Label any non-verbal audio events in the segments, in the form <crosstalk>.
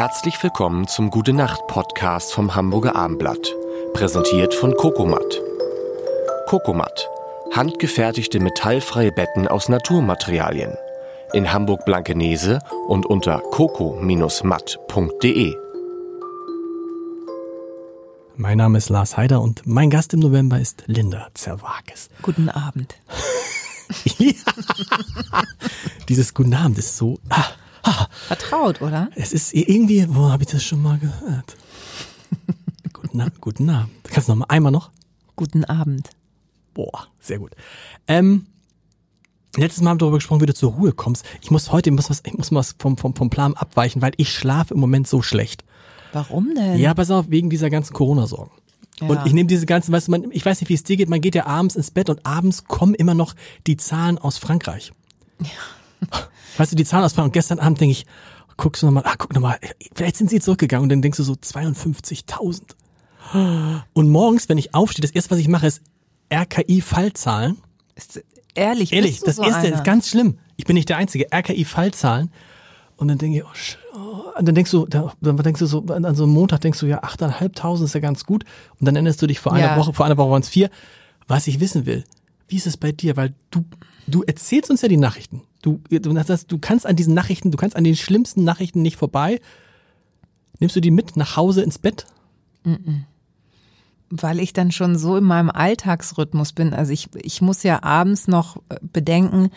Herzlich willkommen zum Gute Nacht Podcast vom Hamburger Armblatt, präsentiert von Kokomat. Kokomat, handgefertigte metallfreie Betten aus Naturmaterialien. In Hamburg Blankenese und unter coco-matt.de. Mein Name ist Lars Heider und mein Gast im November ist Linda Zerwakis. Guten Abend. <laughs> ja. Dieses Guten Abend ist so. Ah, ah. <laughs> Vertraut, oder? Es ist irgendwie, wo habe ich das schon mal gehört? <laughs> guten, Abend, guten Abend. Kannst du noch mal einmal noch? Guten Abend. Boah, sehr gut. Ähm, letztes Mal haben wir darüber gesprochen, wie du zur Ruhe kommst. Ich muss heute, ich muss was, ich muss was vom, vom, vom Plan abweichen, weil ich schlafe im Moment so schlecht. Warum denn? Ja, pass auf, wegen dieser ganzen Corona-Sorgen. Ja. Und ich nehme diese ganzen, weißt du, man, ich weiß nicht, wie es dir geht, man geht ja abends ins Bett und abends kommen immer noch die Zahlen aus Frankreich. Ja. <laughs> Weißt du, die. Und gestern Abend denke ich, guckst du nochmal, ah, guck nochmal, vielleicht sind sie zurückgegangen und dann denkst du so 52.000. Und morgens, wenn ich aufstehe, das erste, was ich mache, ist RKI-Fallzahlen. Ehrlich, Ehrlich, das so ist einer? ganz schlimm. Ich bin nicht der Einzige. RKI-Fallzahlen. Und dann denke ich, oh, oh, und dann denkst du, dann denkst du so, an so einem Montag denkst du, ja, 8.500 ist ja ganz gut. Und dann erinnerst du dich vor einer Ja. Woche, vor einer Woche waren es vier. Was ich wissen will, wie ist es bei dir? Weil du, du erzählst uns ja die Nachrichten. Du, du, hast- du kannst an diesen Nachrichten, du kannst an den schlimmsten Nachrichten nicht vorbei. Nimmst du die mit nach Hause ins Bett? Weil ich dann schon so in meinem Alltagsrhythmus bin. Also ich, ich muss ja abends noch äh, bedenken,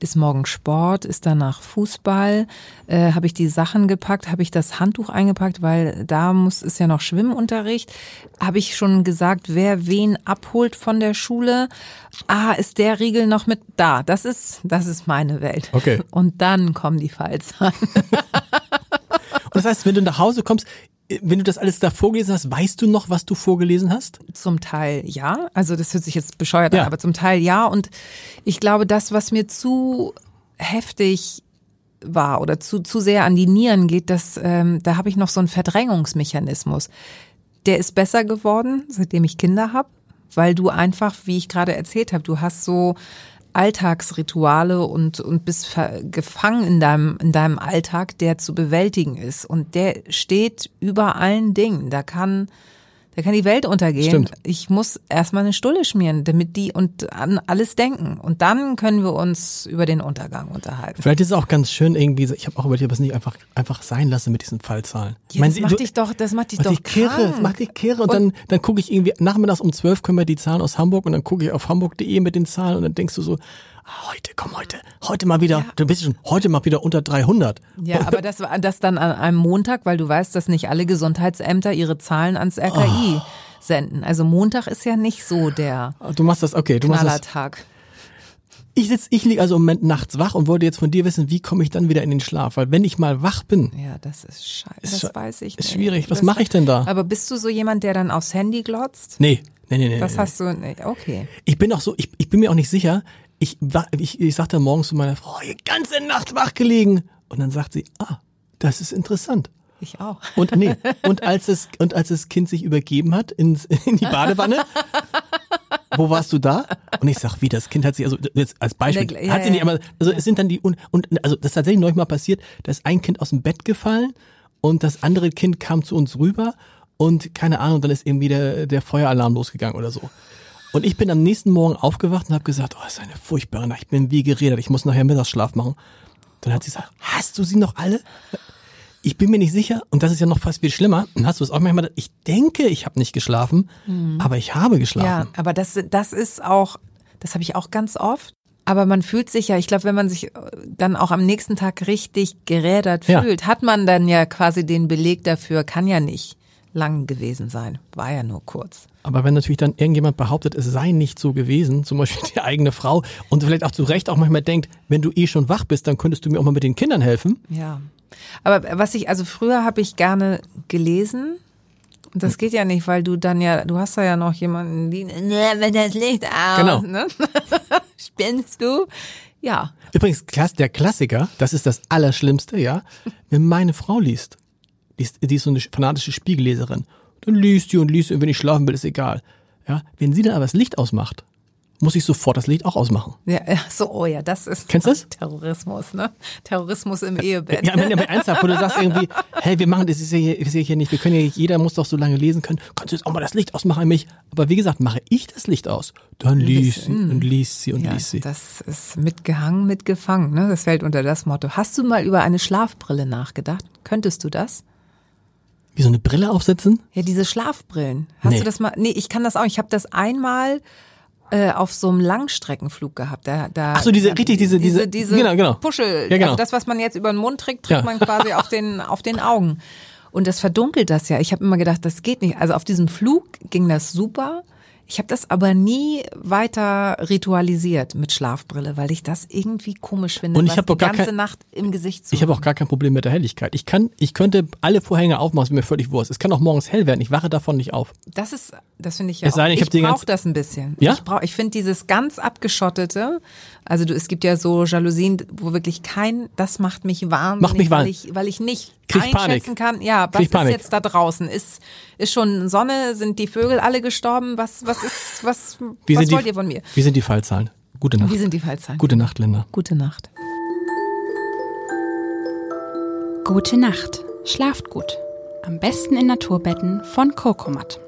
ist morgen Sport, ist danach Fußball, äh, habe ich die Sachen gepackt, habe ich das Handtuch eingepackt, weil da muss ist ja noch Schwimmunterricht. Habe ich schon gesagt, wer wen abholt von der Schule? Ah, ist der Riegel noch mit da? Das ist das ist meine Welt. Okay. Und dann kommen die Fallzahlen. <laughs> Und das heißt, wenn du nach Hause kommst, wenn du das alles da vorgelesen hast, weißt du noch, was du vorgelesen hast? Zum Teil ja. Also das hört sich jetzt bescheuert Ja. an, aber zum Teil ja. Und ich glaube, das, was mir zu heftig war oder zu, zu sehr an die Nieren geht, das, ähm, da habe ich noch so einen Verdrängungsmechanismus. Der ist besser geworden, seitdem ich Kinder habe, weil du einfach, wie ich gerade erzählt habe, du hast so Alltagsrituale und, und bist gefangen in deinem, in deinem Alltag, der zu bewältigen ist. Und der steht über allen Dingen. Da kann, da kann die Welt untergehen. Stimmt. Ich muss erstmal eine Stulle schmieren, damit die und an alles denken. Und dann können wir uns über den Untergang unterhalten. Vielleicht ist es auch ganz schön irgendwie, ich habe auch überlegt, ob es nicht einfach, einfach sein lasse mit diesen Fallzahlen. Ich Ja, das macht dich doch, das macht dich doch kirre, das macht dich kirre. Und, dann, dann gucke ich irgendwie, nachmittags um 12 kommen ja die Zahlen aus Hamburg und dann gucke ich auf hamburg.de mit den Zahlen und dann denkst du so, heute, komm heute, heute mal wieder, du bist schon, heute mal wieder unter 300. Ja, <laughs> aber das war das dann an einem Montag, weil du weißt, dass nicht alle Gesundheitsämter ihre Zahlen ans RKI Oh. senden. Also Montag ist ja nicht so der Du machst das, okay, du machst das. Knallertag. Ich sitz, ich liege also im Moment nachts wach und wollte jetzt von dir wissen, wie komme ich dann wieder in den Schlaf? Weil wenn ich mal wach bin, Ja, das ist scheiße. Ist Das weiß ich ist nicht. schwierig. Was mache ich denn da? Aber bist du so jemand, der dann aufs Handy glotzt? nee, nee, nee, nee. Das nee. hast du nicht. Okay. Ich bin auch so, ich, ich bin mir auch nicht sicher. Ich, ich, ich sagte morgens zu meiner Frau, die ganze Nacht wach gelegen. Und dann sagt sie, ah, das ist interessant. Ich auch. Und nee, und als es und als das Kind sich übergeben hat ins, in die Badewanne, wo warst du da? Und ich sag, wie das Kind hat sich also jetzt als Beispiel ja, hat sie nicht, aber also es sind dann die und, und also das ist tatsächlich neulich mal passiert, da ist ein Kind aus dem Bett gefallen und das andere Kind kam zu uns rüber und keine Ahnung, dann ist irgendwie der der Feueralarm losgegangen oder so. Und ich bin am nächsten Morgen aufgewacht und habe gesagt, oh, das ist eine furchtbare Nacht. Ich bin wie geredet, ich muss nachher Mittagsschlaf machen. Dann hat sie gesagt, hast du sie noch alle? Ich bin mir nicht sicher, und das ist ja noch fast viel schlimmer. Hast du es auch manchmal? Ich denke, ich habe nicht geschlafen, aber ich habe Ja, geschlafen. aber das, das ist auch, das habe ich auch ganz oft. Aber man fühlt sich ja, ich glaube, wenn man sich äh, dann auch am nächsten Tag richtig gerädert Ja. fühlt, hat man dann ja quasi den Beleg dafür, kann ja nicht lang gewesen sein. War ja nur kurz. Aber wenn natürlich dann irgendjemand behauptet, es sei nicht so gewesen, zum Beispiel die eigene Frau, und vielleicht auch zu Recht auch manchmal denkt, wenn du eh schon wach bist, dann könntest du mir auch mal mit den Kindern helfen. Ja. Aber was ich, also früher habe ich gerne gelesen. Und das geht ja nicht, weil du dann ja, du hast da ja noch jemanden, die, ne, wenn das Licht aus, Genau. ne? <laughs> Spinnst du? Ja. Übrigens, der Klassiker, das ist das Allerschlimmste, ja, wenn meine Frau liest, die ist, die ist so eine fanatische Spiegelleserin, dann liest die und liest und wenn ich schlafen will, ist egal. Ja, wenn sie dann aber das Licht ausmacht muss ich sofort das Licht auch ausmachen. Ja, ja, so, oh ja, das ist Kennst das? Terrorismus, ne? Terrorismus im Ehebett. Ja, wenn aber ernsthaft, wo du sagst irgendwie, <laughs> hey, wir machen das ist ja hier, ist ja hier nicht, wir können ja, jeder muss doch so lange lesen können. Kannst du jetzt auch mal das Licht ausmachen an mich? Aber wie gesagt, mache ich das Licht aus, dann liest sie und liest sie und Ja, liest sie. das ist mitgehangen, mitgefangen, ne? Das fällt unter das Motto. Hast du mal über eine Schlafbrille nachgedacht? Könntest du das? Wie so eine Brille aufsetzen? Ja, diese Schlafbrillen. Hast Nee. du das mal? Nee, ich kann das auch. Ich habe das einmal äh, auf so einem Langstreckenflug gehabt. Da, da, Ach so, diese- richtig, diese- diese- diese genau, genau. Puschel. Ja, genau. Also das, was man jetzt über den Mund trägt, Ja. trägt man quasi auf den <laughs> auf den Augen. Und das verdunkelt das ja. Ich habe immer gedacht, das geht nicht. Also auf diesem Flug ging das super. Ich habe das aber nie weiter ritualisiert mit Schlafbrille, weil ich das irgendwie komisch finde, Und ich was die gar ganze kein- Nacht im Gesicht zu Ich habe auch gar kein Problem mit der Helligkeit. Ich kann, ich könnte alle Vorhänge aufmachen, ist mir völlig wurscht. Es kann auch morgens hell werden. Ich wache davon nicht auf. Das ist, das finde ich ja Es sei denn, auch. ich die brauche das ein bisschen. Ja? Ich brauche, ich finde dieses ganz abgeschottete, also du, es gibt ja so Jalousien, wo wirklich kein, das macht mich wahnsinnig, Macht mich weil wahnsinnig. ich, weil ich nicht Krieg einschätzen Panik. kann, ja, was Krieg ist Panik. jetzt da draußen? Ist, ist schon Sonne? Sind die Vögel alle gestorben? Was, was ist, was, Wie was sind wollt die, ihr von mir? Wie sind die Fallzahlen? Gute Nacht. Wie sind die Fallzahlen? Gute Nacht, Linda. Gute Nacht. Gute Nacht. Schlaft gut. Am besten in Naturbetten von Kokomat.